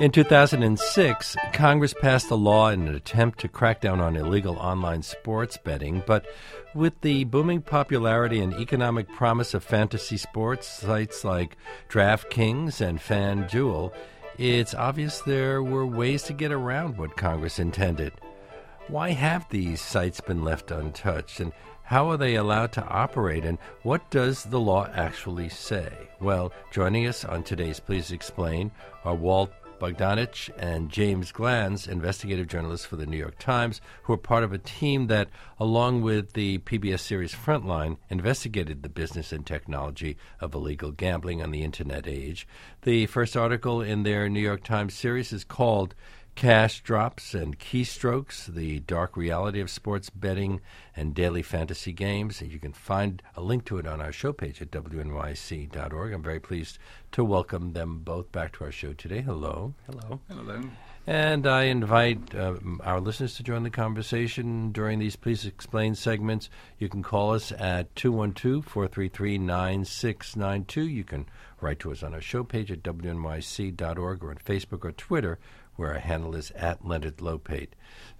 In 2006, Congress passed a law in an attempt to crack down on illegal online sports betting, but with the booming popularity and economic promise of fantasy sports sites like DraftKings and FanDuel, it's obvious there were ways to get around what Congress intended. Why have these sites been left untouched, and how are they allowed to operate, and what does the law actually say? Well, joining us on today's Please Explain are Walt Bogdanich and James Glanz, investigative journalists for the New York Times, who are part of a team that, along with the PBS series Frontline, investigated the business and technology of illegal gambling on the Internet age. The first article in their New York Times series is called Cash drops and keystrokes, the dark reality of sports betting and daily fantasy games. You can find a link to it on our show page at wnyc.org. I'm very pleased to welcome them both back to our show today. Hello. Hello. Hello. And I invite uh, our listeners to join the conversation during these Please Explain segments. You can call us at 212 433 9692. You can write to us on our show page at wnyc.org or on Facebook or Twitter where our handle is at Leonard Lopate.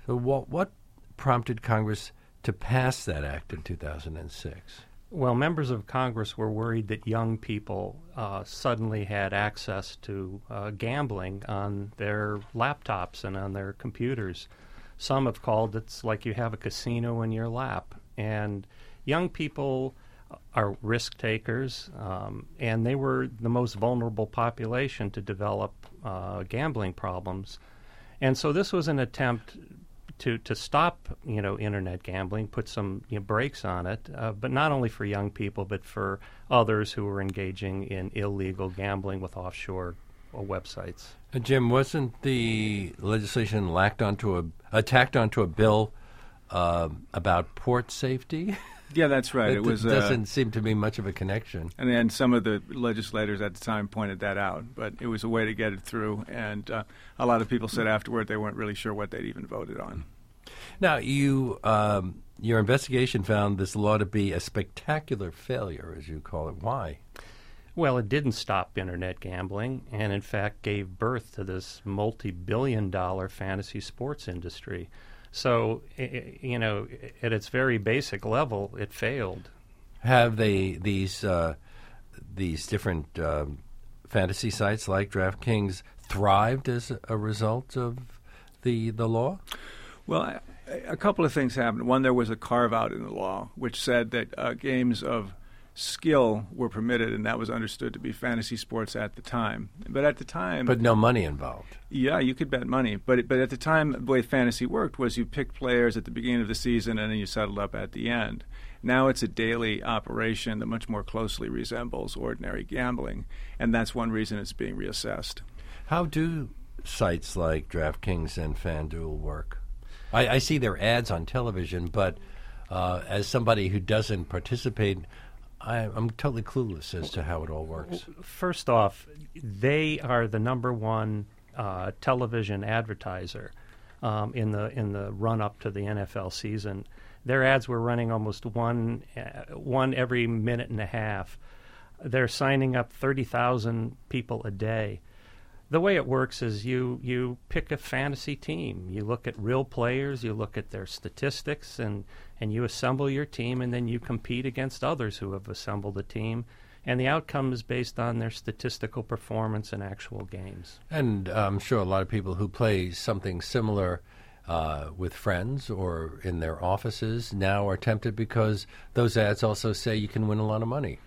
So, what, what prompted Congress to pass that act in 2006? Well, members of Congress were worried that young people uh, suddenly had access to uh, gambling on their laptops and on their computers. Some have called it's like you have a casino in your lap. And young people are risk takers, um, and they were the most vulnerable population to develop uh, gambling problems. And so this was an attempt to to stop you know internet gambling, put some you know, brakes on it, uh, but not only for young people, but for others who were engaging in illegal gambling with offshore uh, websites. Jim, wasn't the legislation lacked onto a attacked onto a bill uh, about port safety? Yeah, that's right. it, it was doesn't uh, seem to be much of a connection. and then some of the legislators at the time pointed that out, but it was a way to get it through. And uh, a lot of people said afterward they weren't really sure what they'd even voted on. Now, you um, your investigation found this law to be a spectacular failure, as you call it. Why? Well, it didn't stop internet gambling, and in fact gave birth to this multi-billion-dollar fantasy sports industry. So, i- i- you know, at its very basic level, it failed. Have they these uh, these different um, fantasy sites like DraftKings thrived as a result of the the law? Well, I- a couple of things happened. One, there was a carve out in the law which said that uh, games of skill were permitted, and that was understood to be fantasy sports at the time. But at the time, But no money involved. Yeah, you could bet money, but but at the time, the way fantasy worked was you picked players at the beginning of the season and then you settled up at the end. Now it's a daily operation that much more closely resembles ordinary gambling, and that's one reason it's being reassessed. How do sites like DraftKings and FanDuel work? I, I see their ads on television, but uh, as somebody who doesn't participate, I, I'm totally clueless as to how it all works. First off, they are the number one uh, television advertiser um, in the in the run up to the NFL season. Their ads were running almost one uh, one every minute and a half. They're signing up thirty thousand people a day. The way it works is you you pick a fantasy team. You look at real players, you look at their statistics, and and you assemble your team, and then you compete against others who have assembled a team. And the outcome is based on their statistical performance in actual games. And I'm sure a lot of people who play something similar uh, with friends or in their offices now are tempted because those ads also say you can win a lot of money.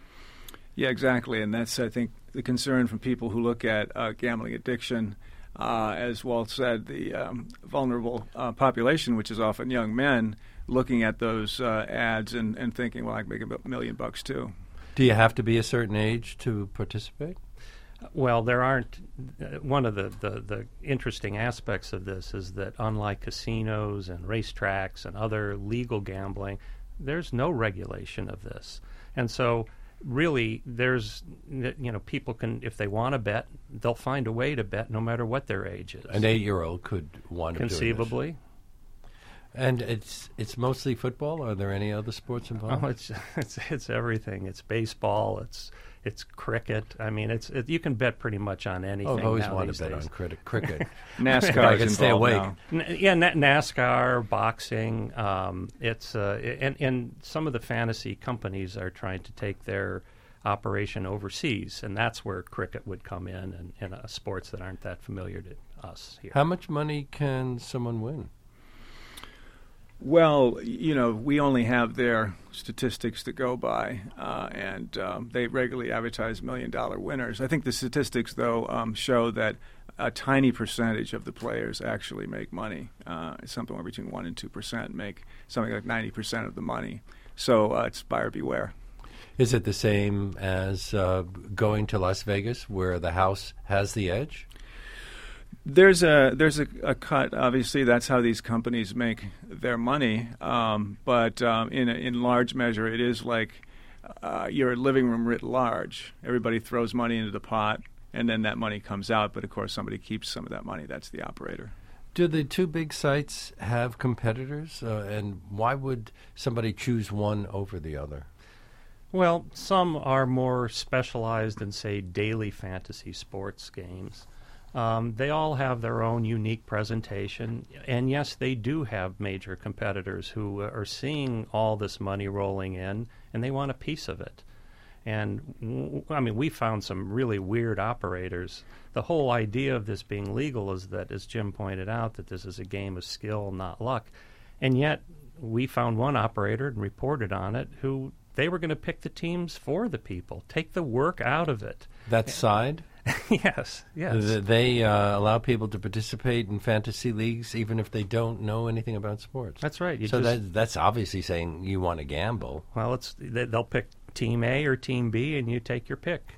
Yeah, exactly, and that's I think the concern from people who look at uh, gambling addiction. Uh, as Walt said, the um, vulnerable uh, population, which is often young men, looking at those uh, ads and, and thinking, "Well, I can make a million bucks too." Do you have to be a certain age to participate? Well, there aren't. Uh, one of the, the, the interesting aspects of this is that unlike casinos and racetracks and other legal gambling, there's no regulation of this. And so, really, there's, you know, people can, if they want to bet, they'll find a way to bet no matter what their age is. An eight-year-old could wind up doing this. Conceivably. And it's it's mostly football. Are there any other sports involved? Oh, it's, it's, it's everything. It's baseball, it's, it's cricket. I mean, it's it, you can bet pretty much on anything. Oh, I've always wanted to bet days. on cricket. cricket. NASCAR I can stay awake. now. N- yeah, Na- NASCAR, boxing. Um, it's uh, and and some of the fantasy companies are trying to take their operation overseas, and that's where cricket would come in, and, and uh, sports that aren't that familiar to us here. How much money can someone win? Well, you know, we only have their statistics to go by, uh, and um, they regularly advertise million dollar winners. I think the statistics, though, um, show that a tiny percentage of the players actually make money. Uh, somewhere between 1% and 2% make something like 90% of the money. So uh, it's buyer beware. Is it the same as uh, going to Las Vegas, where the house has the edge? There's a there's a, a cut. Obviously, that's how these companies make their money. Um, but um, in in large measure, it is like uh, your living room writ large. Everybody throws money into the pot, and then that money comes out. But of course, somebody keeps some of that money. That's the operator. Do the two big sites have competitors, uh, and why would somebody choose one over the other? Well, some are more specialized in, say, daily fantasy sports games. Um, they all have their own unique presentation, and yes, they do have major competitors who are seeing all this money rolling in, and they want a piece of it. And I mean, we found some really weird operators. The whole idea of this being legal is that, as Jim pointed out, that this is a game of skill, not luck. And yet, we found one operator and reported on it who they were going to pick the teams for the people, take the work out of it. That side? yes, yes. Th- They uh, allow people to participate in fantasy leagues even if they don't know anything about sports. That's right. You so just- that, that's obviously saying you want to gamble. well, it's they- they'll pick team A or team B, and you take your pick.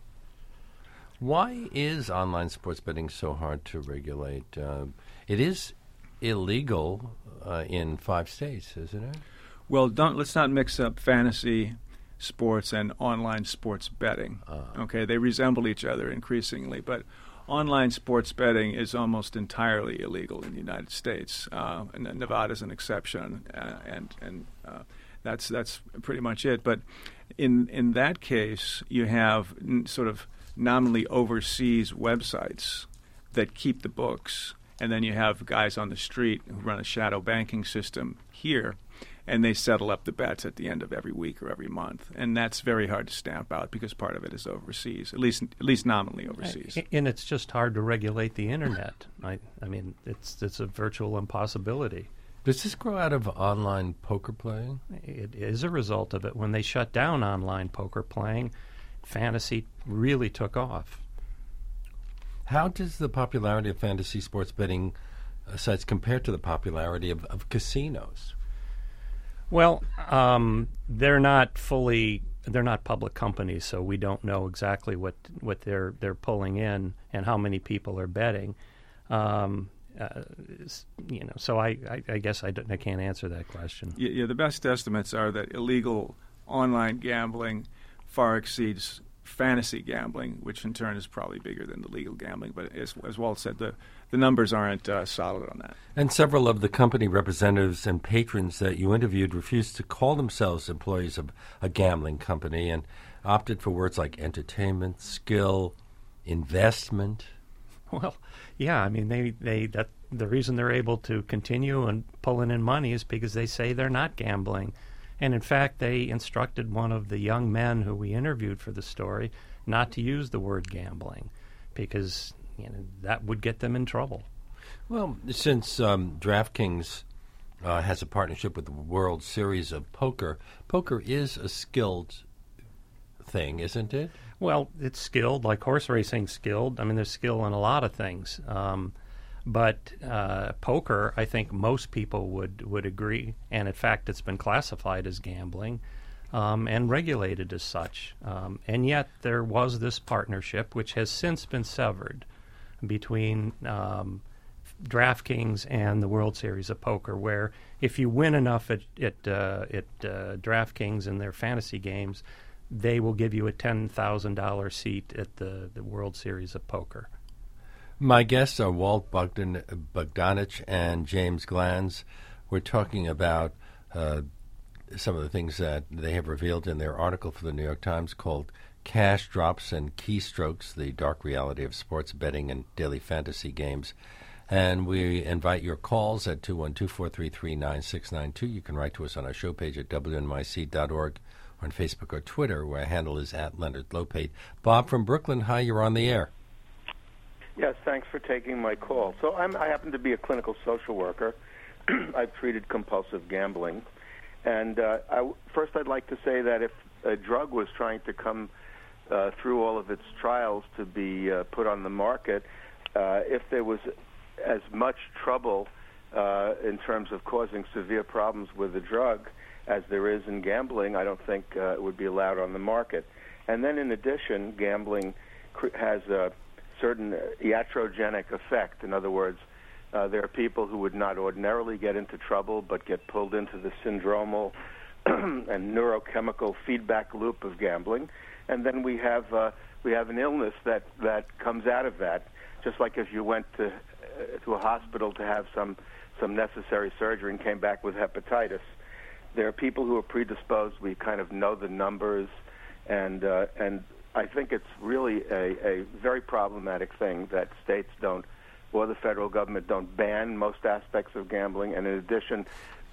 Why is online sports betting so hard to regulate? Uh, it is illegal uh, in five states, isn't it? Well, don't let's not mix up fantasy sports and online sports betting. Okay, they resemble each other increasingly, but online sports betting is almost entirely illegal in the United States. Uh, and Nevada's an exception, uh, and and uh, that's that's pretty much it. But in in that case, you have n- sort of nominally overseas websites that keep the books, and then you have guys on the street who run a shadow banking system here, and they settle up the bets at the end of every week or every month, and that's very hard to stamp out because part of it is overseas, at least at least nominally overseas. And it's just hard to regulate the internet. I, I mean, it's it's a virtual impossibility. Does this grow out of online poker playing? It is a result of it. When they shut down online poker playing, fantasy really took off. How does the popularity of fantasy sports betting uh, sites compare to the popularity of, of casinos? Well, um, they're not fully they're not public companies, so we don't know exactly what what they're they're pulling in and how many people are betting. Um, uh, you know, so I, I, I guess I, I can't answer that question. Yeah, yeah, the best estimates are that illegal online gambling far exceeds fantasy gambling, which in turn is probably bigger than the legal gambling. But as, as Walt said, the, the numbers aren't uh, solid on that. And several of the company representatives and patrons that you interviewed refused to call themselves employees of a gambling company and opted for words like entertainment, skill, investment. Well, yeah, I mean they they that the reason they're able to continue and pulling in money is because they say they're not gambling. And in fact, they instructed one of the young men who we interviewed for the story not to use the word gambling because you know that would get them in trouble. Well, since um, DraftKings uh, has a partnership with the World Series of Poker, poker is a skilled thing, isn't it? Well, it's skilled, like horse racing skilled. I mean, there's skill in a lot of things. Um, but uh, poker, I think most people would, would agree, and in fact, it's been classified as gambling um, and regulated as such. Um, and yet, there was this partnership, which has since been severed between um, DraftKings and the World Series of Poker, where if you win enough at at, uh, at uh, DraftKings in their fantasy games, they will give you a ten thousand dollar seat at the, the World Series of Poker. My guests are Walt Bogdan- Bogdanich and James Glanz. We're talking about uh, some of the things that they have revealed in their article for the New York Times called cash drops and keystrokes, the dark reality of sports betting and daily fantasy games. And we invite your calls at 212 433 9692. You can write to us on our show page at wnyc.org or on Facebook or Twitter, where our handle is at Leonard Lopate. Bob from Brooklyn, hi, you're on the air. Yes, thanks for taking my call. So I'm, I happen to be a clinical social worker. I've treated compulsive gambling. And uh, I, first, I'd like to say that if a drug was trying to come uh, through all of its trials to be uh, put on the market, uh, if there was as much trouble uh, in terms of causing severe problems with the drug as there is in gambling, I don't think uh, it would be allowed on the market. And then, in addition, gambling has a certain iatrogenic effect. In other words, uh, there are people who would not ordinarily get into trouble but get pulled into the syndromal and neurochemical feedback loop of gambling, and then we have uh, we have an illness that that comes out of that. Just like if you went to uh, to a hospital to have some some necessary surgery and came back with hepatitis, there are people who are predisposed. We kind of know the numbers, and uh, and I think it's really a, a very problematic thing that states don't or the federal government don't ban most aspects of gambling, and in addition,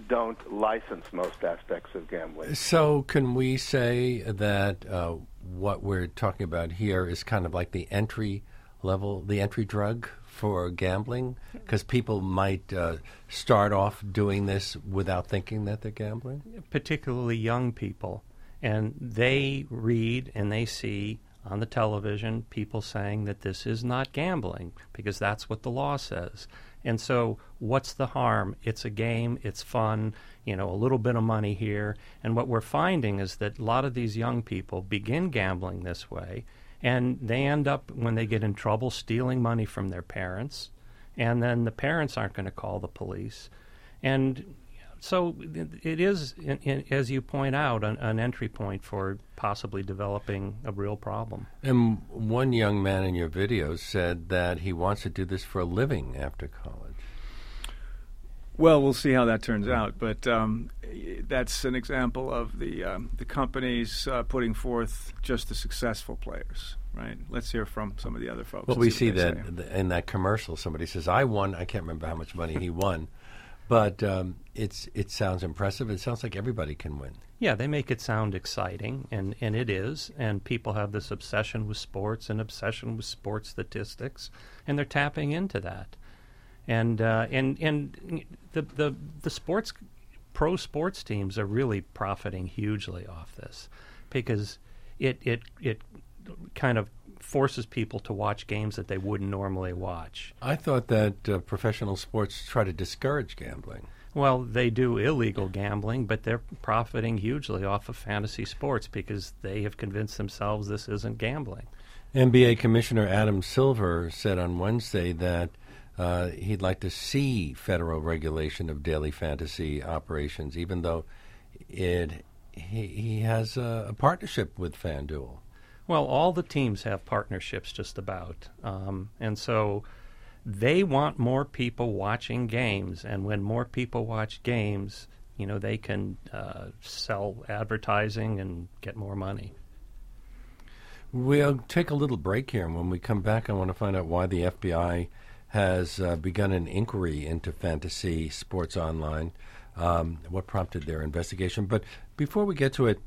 don't license most aspects of gambling. So, can we say that uh, what we're talking about here is kind of like the entry level, the entry drug for gambling? Because people might uh, start off doing this without thinking that they're gambling? Particularly young people. And they read and they see on the television people saying that this is not gambling because that's what the law says. And so, what's the harm? It's a game, it's fun, you know, a little bit of money here. And what we're finding is that a lot of these young people begin gambling this way, and they end up, when they get in trouble, stealing money from their parents. And then the parents aren't going to call the police. And so it is, in, in, as you point out, an, an, entry point for possibly developing a real problem. And one young man in your video said that he wants to do this for a living after college. Well, we'll see how that turns out, but um, that's an example of the um, the companies uh, putting forth just the successful players. Right. Let's hear from some of the other folks. Well, we see that in that commercial. Somebody says, "I won." I can't remember how much money he won. But um, it's it sounds impressive. It sounds like everybody can win. Yeah, they make it sound exciting, and, and it is. And people have this obsession with sports and obsession with sports statistics, and they're tapping into that. And uh, and and the the the sports pro sports teams are really profiting hugely off this because it it it kind of forces people to watch games that they wouldn't normally watch. I thought that uh, professional sports try to discourage gambling. Well, they do illegal gambling, but they're profiting hugely off of fantasy sports because they have convinced themselves this isn't gambling. NBA Commissioner Adam Silver said on Wednesday that uh, he'd like to see federal regulation of daily fantasy operations, even though it he, he has a, a partnership with FanDuel. Well, all the teams have partnerships just about. Um, and so they want more people watching games. And when more people watch games, you know, they can uh, sell advertising and get more money. We'll take a little break here. And when we come back, I want to find out why the FBI has uh, begun an inquiry into fantasy sports online, um, what prompted their investigation. But before we get to it,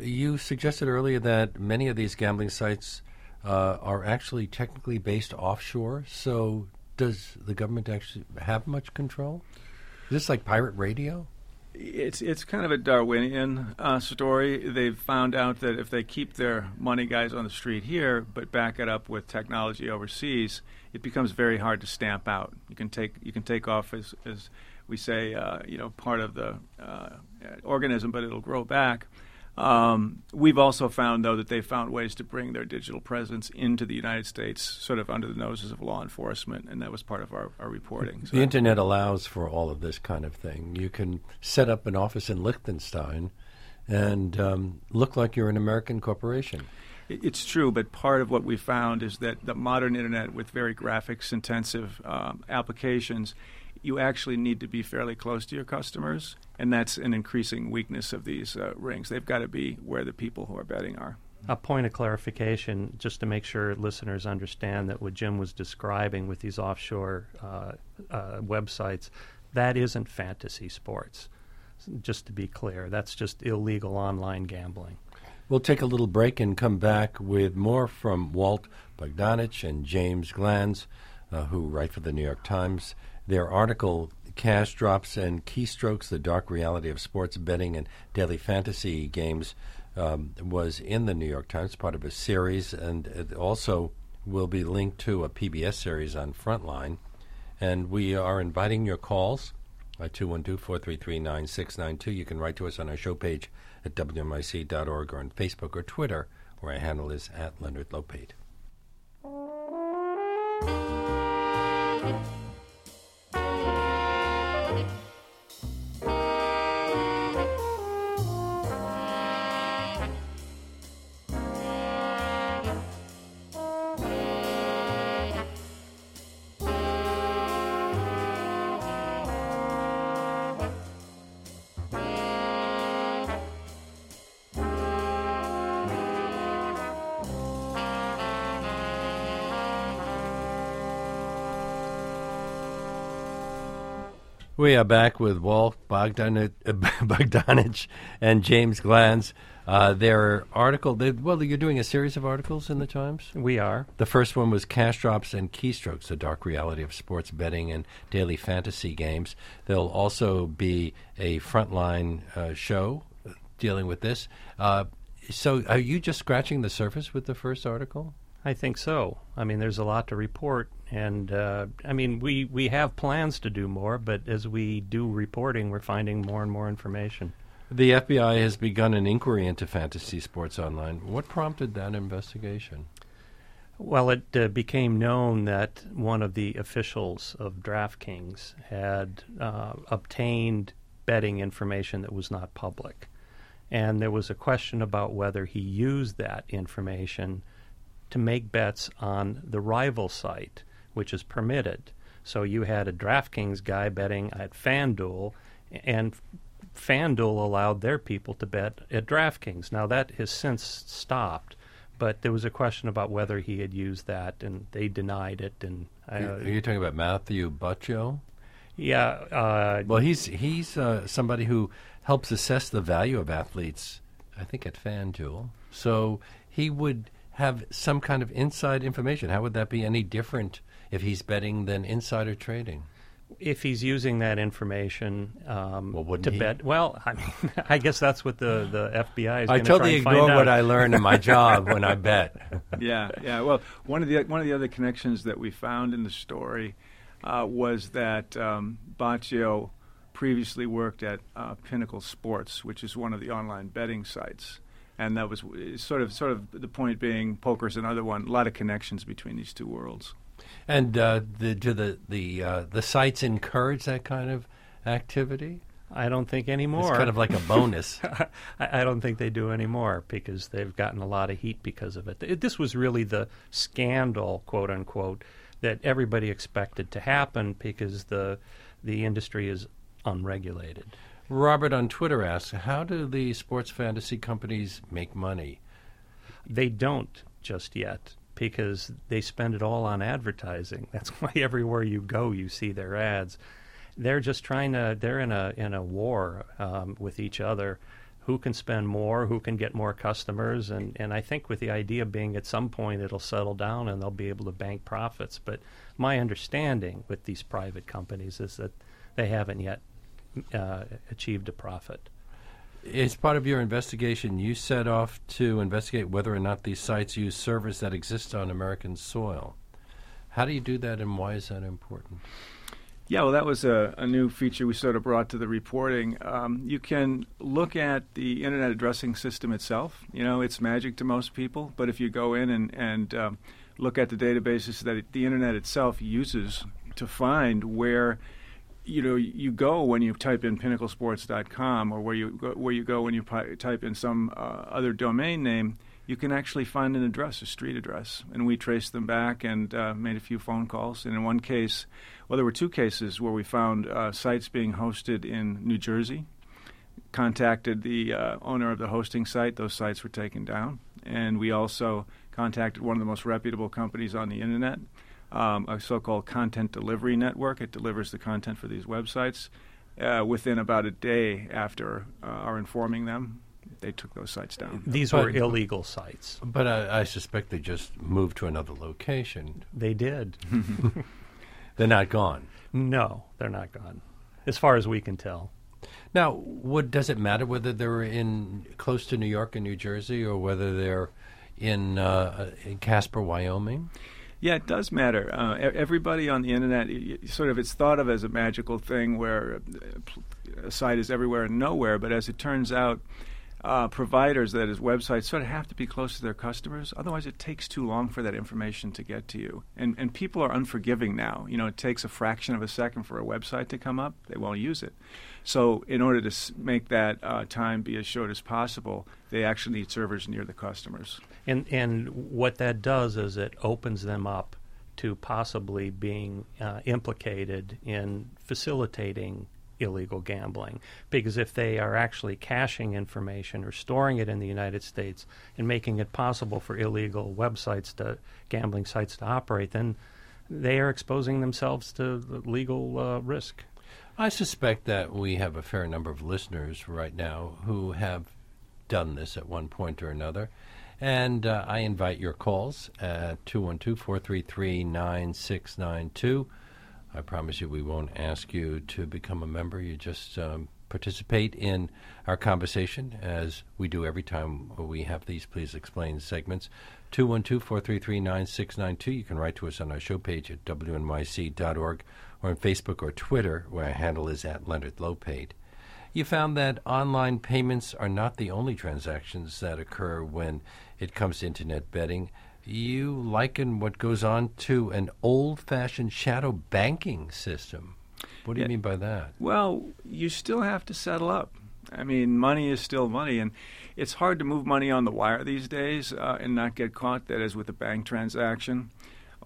you suggested earlier that many of these gambling sites uh, are actually technically based offshore. So, does the government actually have much control? Is this like pirate radio? It's it's kind of a Darwinian uh, story. They've found out that if they keep their money guys on the street here, but back it up with technology overseas, it becomes very hard to stamp out. You can take you can take off as as we say, uh, you know, part of the uh, organism, but it'll grow back. Um, we've also found, though, that they've found ways to bring their digital presence into the United States, sort of under the noses of law enforcement, and that was part of our, our reporting. So the internet allows for all of this kind of thing. You can set up an office in Liechtenstein and um, look like you're an American corporation. It's true, but part of what we found is that the modern internet, with very graphics intensive um, applications, you actually need to be fairly close to your customers, and that's an increasing weakness of these uh, rings. They've got to be where the people who are betting are. A point of clarification, just to make sure listeners understand that what Jim was describing with these offshore uh, uh, websites, that isn't fantasy sports. Just to be clear, that's just illegal online gambling. We'll take a little break and come back with more from Walt Bogdanich and James Glanz, uh, who write for the New York Times. Their article, Cash Drops and Keystrokes The Dark Reality of Sports Betting and Daily Fantasy Games, um, was in the New York Times, part of a series, and it also will be linked to a PBS series on Frontline. And we are inviting your calls at 212 433 9692. You can write to us on our show page at WNYC.org or on Facebook or Twitter, where our handle is at Leonard Lopate it. We are back with Walt Bogdanich, Bogdanich and James Glanz. Uh, their article, they, well, you're doing a series of articles in the Times? We are. The first one was Cash Drops and Keystrokes, the dark reality of sports betting and daily fantasy games. There'll also be a frontline uh, show dealing with this. Uh, so are you just scratching the surface with the first article? I think so. I mean, there's a lot to report, and uh, I mean, we we have plans to do more, but as we do reporting, we're finding more and more information. The FBI has begun an inquiry into fantasy sports online. What prompted that investigation? Well, it uh, became known that one of the officials of DraftKings had uh, obtained betting information that was not public. And there was a question about whether he used that information to make bets on the rival site, which is permitted. So you had a DraftKings guy betting at FanDuel, and FanDuel allowed their people to bet at DraftKings. Now that has since stopped, but there was a question about whether he had used that, and they denied it. And uh, are you talking about Matthew Boccio? Yeah. Uh, well, he's he's uh, somebody who helps assess the value of athletes. I think at FanDuel. So he would have some kind of inside information. How would that be any different if he's betting than insider trading? If he's using that information um, well, to he? bet, well, I mean, I guess that's what the, the FBI is. I totally ignore what I learn in my job when I bet. Yeah, yeah. Well, one of the one of the other connections that we found in the story uh, was that um, Boccio previously worked at uh, Pinnacle Sports, which is one of the online betting sites and that was sort of sort of the point being poker's another one. A lot of connections between these two worlds. And uh, the, do the the uh, the sites encourage that kind of activity? I don't think anymore. It's kind of like a bonus. I, I, don't think they do anymore because they've gotten a lot of heat because of it. it. This was really the scandal, quote unquote, that everybody expected to happen because the the industry is unregulated. Robert on Twitter asks, "How do the sports fantasy companies make money?" They don't just yet because they spend it all on advertising. That's why everywhere you go, you see their ads. They're just trying to. They're in a in a war um, with each other. Who can spend more? Who can get more customers? And and I think with the idea being at some point it'll settle down and they'll be able to bank profits. But my understanding with these private companies is that they haven't yet uh, achieved a profit. As part of your investigation, you set off to investigate whether or not these sites use servers that exist on American soil. How do you do that, and why is that important? Yeah, well, that was a, a new feature we sort of brought to the reporting. Um, you can look at the internet addressing system itself. You know, it's magic to most people, but if you go in and, and um, look at the databases that it, the internet itself uses to find where you know you go when you type in pinnaclesports.com or where you go, where you go when you pi- type in some uh, other domain name you can actually find an address a street address and we traced them back and uh, made a few phone calls and in one case well there were two cases where we found uh, sites being hosted in New Jersey contacted the uh, owner of the hosting site. Those sites were taken down. And we also contacted one of the most reputable companies on the internet, um, a so called content delivery network. It delivers the content for these websites. Uh, within about a day after uh, our informing them, they took those sites down. These But- were illegal sites. But I, I suspect they just moved to another location. They did. They're not gone. no, they're not gone, as far as we can tell. Now, what does it matter whether they're in close to New York and New Jersey or whether they're in, uh, in Casper, Wyoming? Yeah, it does matter. Uh, everybody on the internet, sort of, it's thought of as a magical thing where uh, a site is everywhere and nowhere. But as it turns out, uh, providers, that is, websites, sort of have to be close to their customers. Otherwise, it takes too long for that information to get to you. And and people are unforgiving now. You know, it takes a fraction of a second for a website to come up. They won't use it. So, in order to make that uh, time be as short as possible, they actually need servers near the customers. And and what that does is it opens them up to possibly being uh, implicated in facilitating illegal gambling. Because if they are actually caching information or storing it in the United States and making it possible for illegal websites to gambling sites to operate, then they are exposing themselves to legal uh, risk. I suspect that we have a fair number of listeners right now who have done this at one point or another. And uh, I invite your calls at 212 433 9692. I promise you we won't ask you to become a member. You just um, participate in our conversation as we do every time we have these Please Explain segments. 212 433 9692. You can write to us on our show page at wnyc.org or on Facebook or Twitter, where our handle is at Leonard Lopate. You found that online payments are not the only transactions that occur when it comes to internet betting. You liken what goes on to an old fashioned shadow banking system. What do you Yeah. mean by that? Well, you still have to settle up. I mean, money is still money, and it's hard to move money on the wire these days uh, and not get caught. That is with a bank transaction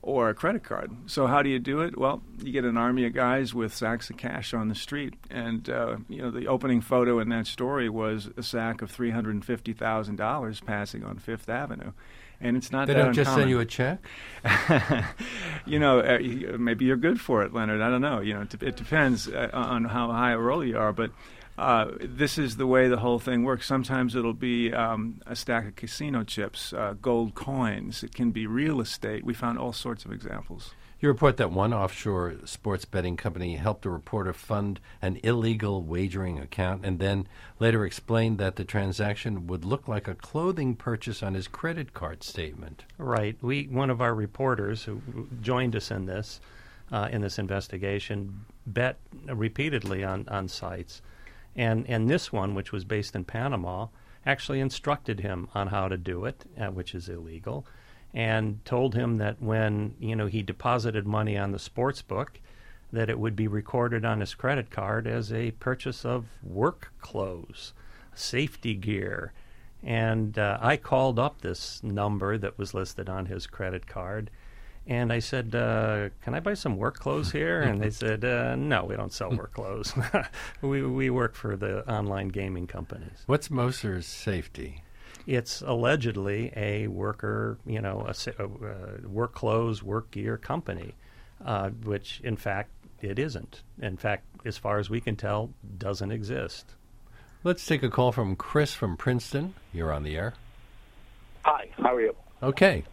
or a credit card. So how do you do it? Well, you get an army of guys with sacks of cash on the street, and uh, you know the opening photo in that story was a sack of three hundred and fifty thousand dollars passing on Fifth Avenue, and it's not They that don't just send you a check? you know, uh, maybe you're good for it, Leonard. I don't know. You know, it, it depends uh, on how high a roll you are, but. Uh, this is the way the whole thing works. Sometimes it'll be um, a stack of casino chips, uh, gold coins. It can be real estate. We found all sorts of examples. You report that one offshore sports betting company helped a reporter fund an illegal wagering account and then later explained that the transaction would look like a clothing purchase on his credit card statement. Right. We one of our reporters who joined us in this uh, in this investigation bet repeatedly on, on sites, and and this one, which was based in Panama, actually instructed him on how to do it, uh, which is illegal, and told him that when you know he deposited money on the sports book, that it would be recorded on his credit card as a purchase of work clothes, safety gear. And uh, I called up this number that was listed on his credit card. And I said, uh, "Can I buy some work clothes here?" And they said, uh, "No, we don't sell work clothes. we we work for the online gaming companies." What's Moser's safety? It's allegedly a worker, you know, a, sa- a uh, work clothes, work gear company, uh, which in fact it isn't. In fact, as far as we can tell, doesn't exist. Let's take a call from Chris from Princeton. You're on the air. Hi, how are you? Okay.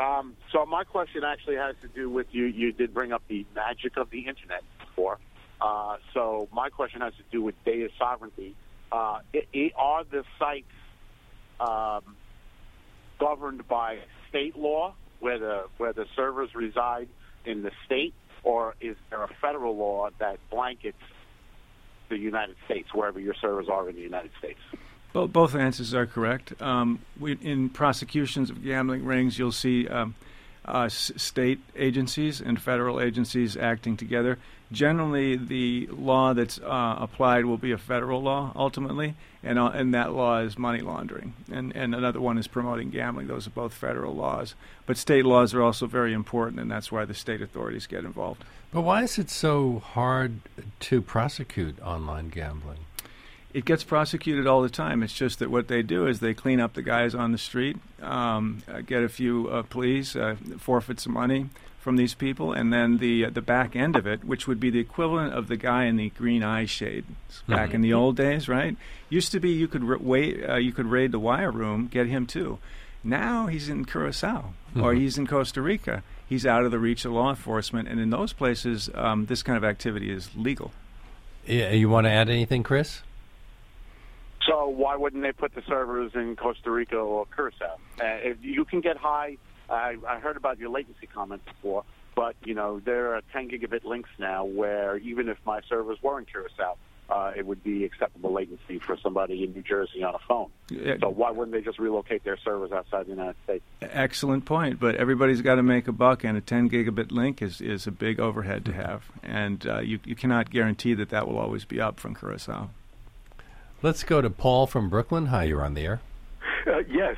Um, so my question actually has to do with you. You did bring up the magic of the internet before. Uh, so my question has to do with data sovereignty. Uh, i i are the sites um, governed by state law, where the where the servers reside in the state, or is there a federal law that blankets the United States, wherever your servers are in the United States? Bo- both answers are correct. Um, we, in prosecutions of gambling rings, you'll see um, uh, s- state agencies and federal agencies acting together. Generally, the law that's uh, applied will be a federal law ultimately, and uh, and that law is money laundering, and and another one is promoting gambling. Those are both federal laws, but state laws are also very important, and that's why the state authorities get involved. But why is it so hard to prosecute online gambling? It gets prosecuted all the time. It's just that what they do is they clean up the guys on the street, um, uh, get a few uh, pleas, uh, forfeit some money from these people, and then the uh, the back end of it, which would be the equivalent of the guy in the green eye shade back Mhm. in the old days, right? Used to be you could ra- wait, uh, you could raid the wire room, get him too. Now he's in Curacao or Mhm. he's in Costa Rica. He's out of the reach of law enforcement, and in those places, um, this kind of activity is legal. Yeah, you want to add anything, Chris? So why wouldn't they put the servers in Costa Rica or Curacao? Uh, if you can get high. I, I heard about your latency comment before, but you know there are 10 gigabit links now where even if my servers were in Curacao, uh, it would be acceptable latency for somebody in New Jersey on a phone. So why wouldn't they just relocate their servers outside the United States? Excellent point, but everybody's got to make a buck, and a 10 gigabit link is, is a big overhead to have, and uh, you, you cannot guarantee that that will always be up from Curacao. Let's go to Paul from Brooklyn. Hi, you're on the air. Uh, yes,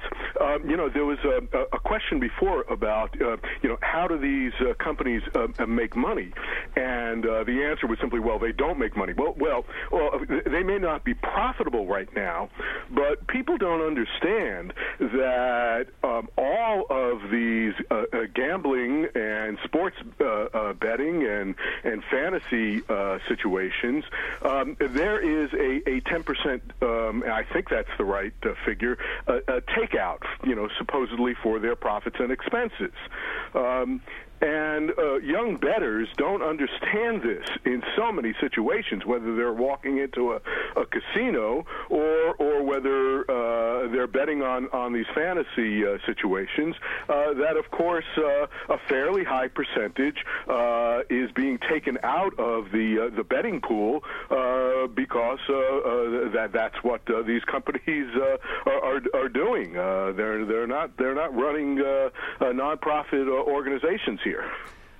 um, you know there was a, a question before about uh, you know how do these uh, companies uh, make money, and uh, the answer was simply well they don't make money. Well, well, well, they may not be profitable right now, but people don't understand that um, all of these uh, gambling and sports betting and and fantasy situations, um, there is a a ten percent. Um, I think that's the right figure. Takeout, you know, supposedly for their profits and expenses. Um, and uh, young bettors don't understand this in so many situations, whether they're walking into a, a casino or or whether uh, they're betting on on these fantasy uh, situations. Uh, that, of course, uh, a fairly high percentage uh, is being taken out of the the betting pool because that that's what these companies are, are doing. They're they're not they're not running nonprofit organizations here.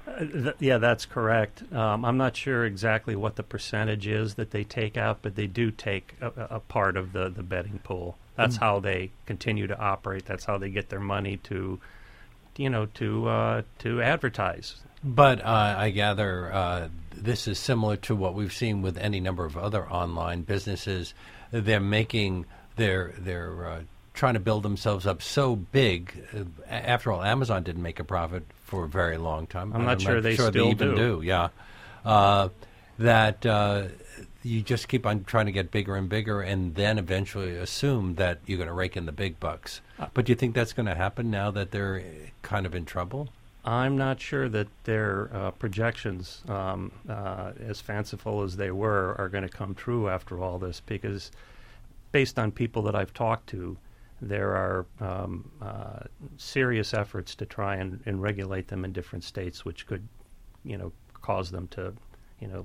Uh, th- yeah, that's correct. Um, I'm not sure exactly what the percentage is that they take out, but they do take a, a part of the, the betting pool. That's how they continue to operate. That's how they get their money to, you know, to uh, to advertise. But uh, I gather uh, this is similar to what we've seen with any number of other online businesses. They're making they're they're uh, trying to build themselves up so big. Uh, after all, Amazon didn't make a profit for a very long time. I'm not sure they sure still even do. Yeah, uh, that uh, you just keep on trying to get bigger and bigger, and then eventually assume that you're going to rake in the big bucks. Uh, but do you think that's going to happen now that they're kind of in trouble? I'm not sure that their uh, projections, um, uh, as fanciful as they were, are going to come true after all this because, based on people that I've talked to, there are um, uh, serious efforts to try and, and regulate them in different states, which could, you know, cause them to, you know,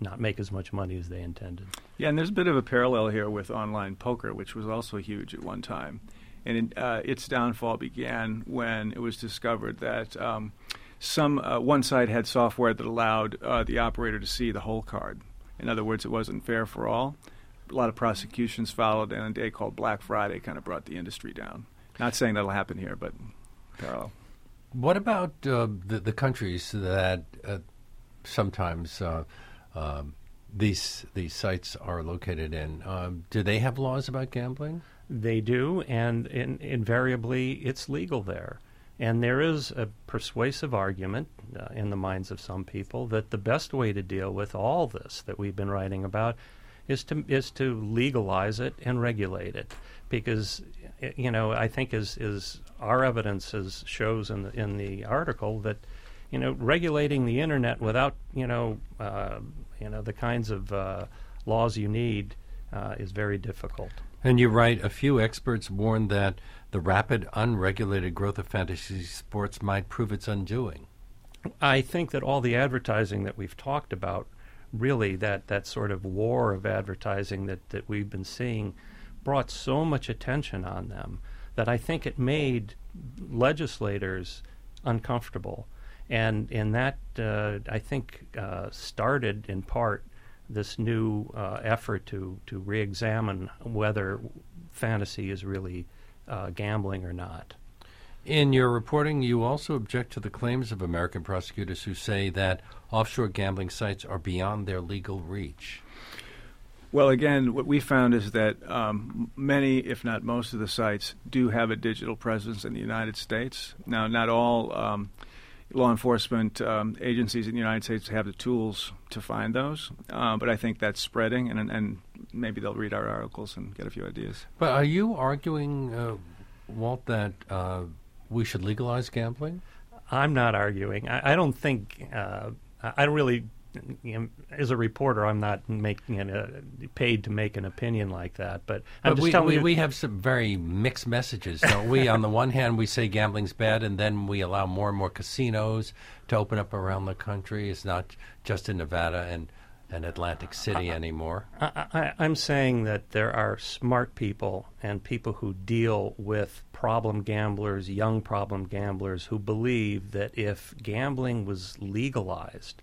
not make as much money as they intended. Yeah, and there's a bit of a parallel here with online poker, which was also huge at one time. And it, uh, its downfall began when it was discovered that um, some uh, one side had software that allowed uh, the operator to see the whole card. In other words, it wasn't fair for all. A lot of prosecutions followed, and a day called Black Friday kind of brought the industry down. Not saying that'll happen here, but parallel. What about uh, the, the countries that uh, sometimes uh, um, these these sites are located in? Um, do they have laws about gambling? They do, and in, invariably it's legal there. And there is a persuasive argument uh, in the minds of some people that the best way to deal with all this that we've been writing about is to is to legalize it and regulate it, because you know I think is is our evidence is shows in the in the article that you know regulating the internet without you know uh, you know the kinds of uh, laws you need uh, is very difficult. And you write, a few experts warn that the rapid, unregulated growth of fantasy sports might prove its undoing. I think that all the advertising that we've talked about, really that, that sort of war of advertising that, that we've been seeing, brought so much attention on them that I think it made legislators uncomfortable. And, and that, uh, I think, uh, started in part this new uh, effort to, to re examine whether fantasy is really uh, gambling or not. In your reporting, you also object to the claims of American prosecutors who say that offshore gambling sites are beyond their legal reach. Well, again, what we found is that um, many, if not most, of the sites do have a digital presence in the United States. Now, not all um, law enforcement um, agencies in the United States have the tools to find those, uh, but I think that's spreading, and, and maybe they'll read our articles and get a few ideas. But are you arguing, uh, Walt, that uh, we should legalize gambling? I'm not arguing. I, I don't think. Uh, I don't really you know, as a reporter, I'm not making a, paid to make an opinion like that. But I'm but just we, telling we, you, we have some very mixed messages, don't we? On the one hand, we say gambling's bad, and then we allow more and more casinos to open up around the country. It's not just in Nevada and and Atlantic City anymore. I, I, I'm saying that there are smart people and people who deal with problem gamblers, young problem gamblers, who believe that if gambling was legalized,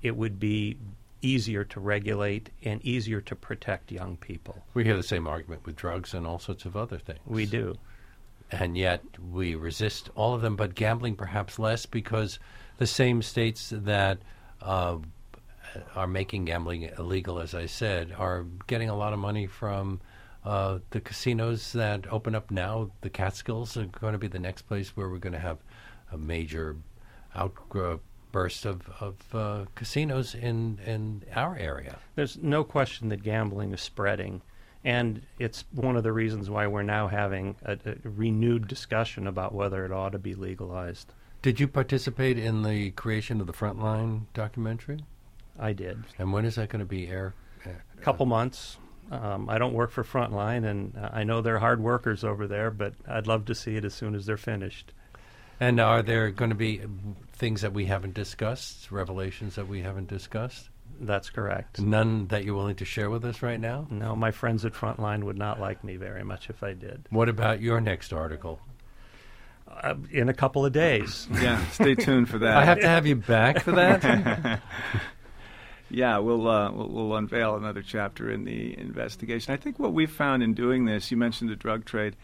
it would be easier to regulate and easier to protect young people. We hear the same argument with drugs and all sorts of other things. We do. And yet we resist all of them, but gambling perhaps less because the same states that uh, are making gambling illegal, as I said, are getting a lot of money from uh, the casinos that open up now. The Catskills are going to be the next place where we're going to have a major outburst of, of uh, casinos in, in our area. There's no question that gambling is spreading. And it's one of the reasons why we're now having a, a renewed discussion about whether it ought to be legalized. Did you participate in the creation of the Frontline documentary? I did. And when is that going to be air? A couple months. Um, I don't work for Frontline, and uh, I know they're hard workers over there, but I'd love to see it as soon as they're finished. And are there going to be things that we haven't discussed, revelations that we haven't discussed? That's correct. None that you're willing to share with us right now? No, my friends at Frontline would not like me very much if I did. What about your next article? Uh, in a couple of days. Yeah, stay tuned for that. I have to have you back for that? yeah, we'll, uh, we'll, we'll unveil another chapter in the investigation. I think what we've found in doing this, you mentioned the drug trade.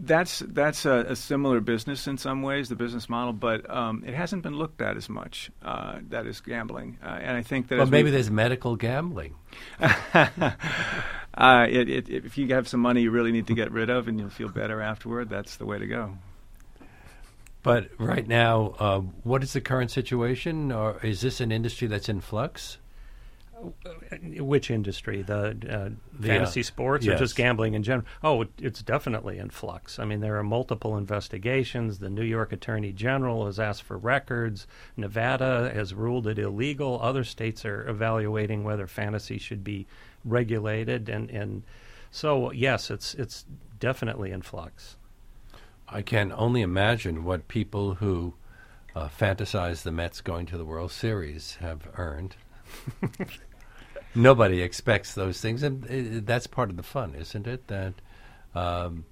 That's that's a, a similar business in some ways, the business model, but um, it hasn't been looked at as much. Uh, that is gambling, uh, and I think that. Well, maybe there's medical gambling. uh, it, it, if you have some money you really need to get rid of, and you'll feel better afterward, that's the way to go. But right now, uh, what is the current situation? Or is this an industry that's in flux? Which industry? The, uh, The, fantasy uh, sports yes. or just gambling in general? Oh, it, it's definitely in flux. I mean, there are multiple investigations. The New York Attorney General has asked for records. Nevada has ruled it illegal. Other states are evaluating whether fantasy should be regulated, and, and so yes, it's it's definitely in flux. I can only imagine what people who uh, fantasize the Mets going to the World Series have earned. Nobody expects those things, and uh, that's part of the fun, isn't it? That um,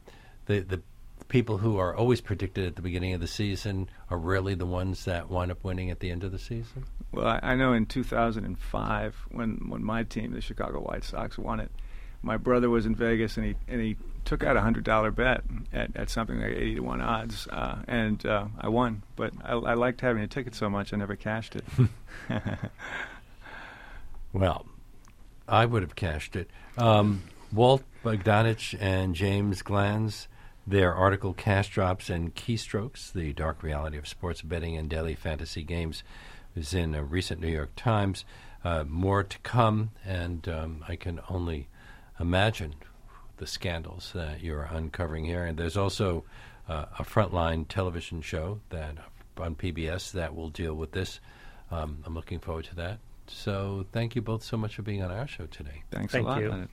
the the people who are always predicted at the beginning of the season are really the ones that wind up winning at the end of the season. Well, I, I know in 2005, when when my team, the Chicago White Sox, won it, my brother was in Vegas and he and he took out a hundred dollar bet at, at something like eighty to one odds, uh, and uh, I won. But I, I liked having a ticket so much, I never cashed it. Well, I would have cashed it. Um, Walt Bogdanich and James Glanz, their article Cash Drops and Keystrokes, the dark reality of sports betting and daily fantasy games, is in a recent New York Times. Uh, more to come, and um, I can only imagine the scandals that you're uncovering here. And there's also uh, a frontline television show that on PBS that will deal with this. Um, I'm looking forward to that. So thank you both so much for being on our show today. Thanks Thank a lot. you. Leonard.